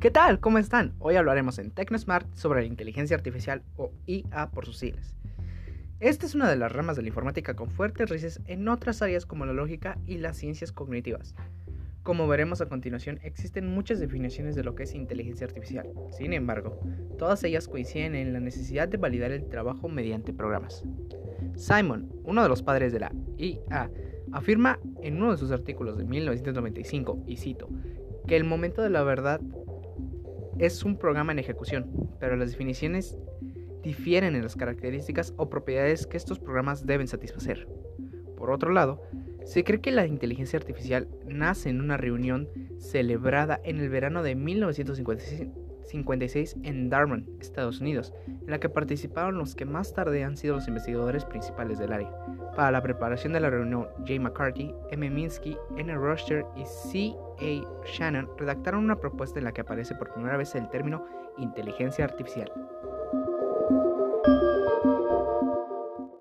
¿Qué tal? ¿Cómo están? Hoy hablaremos en TecnoSmart sobre la inteligencia artificial o IA por sus siglas. Esta es una de las ramas de la informática con fuertes raíces en otras áreas como la lógica y las ciencias cognitivas. Como veremos a continuación, existen muchas definiciones de lo que es inteligencia artificial. Sin embargo, todas ellas coinciden en la necesidad de validar el trabajo mediante programas. Simon, uno de los padres de la IA, afirma en uno de sus artículos de 1995, y cito, que el momento de la verdad es un programa en ejecución, pero las definiciones difieren en las características o propiedades que estos programas deben satisfacer. Por otro lado, se cree que la inteligencia artificial nace en una reunión celebrada en el verano de 1956 en Darwin, Estados Unidos, en la que participaron los que más tarde han sido los investigadores principales del área. Para la preparación de la reunión, J. McCarthy, M. Minsky, N. Roster y C. A. Shannon redactaron una propuesta en la que aparece por primera vez el término inteligencia artificial.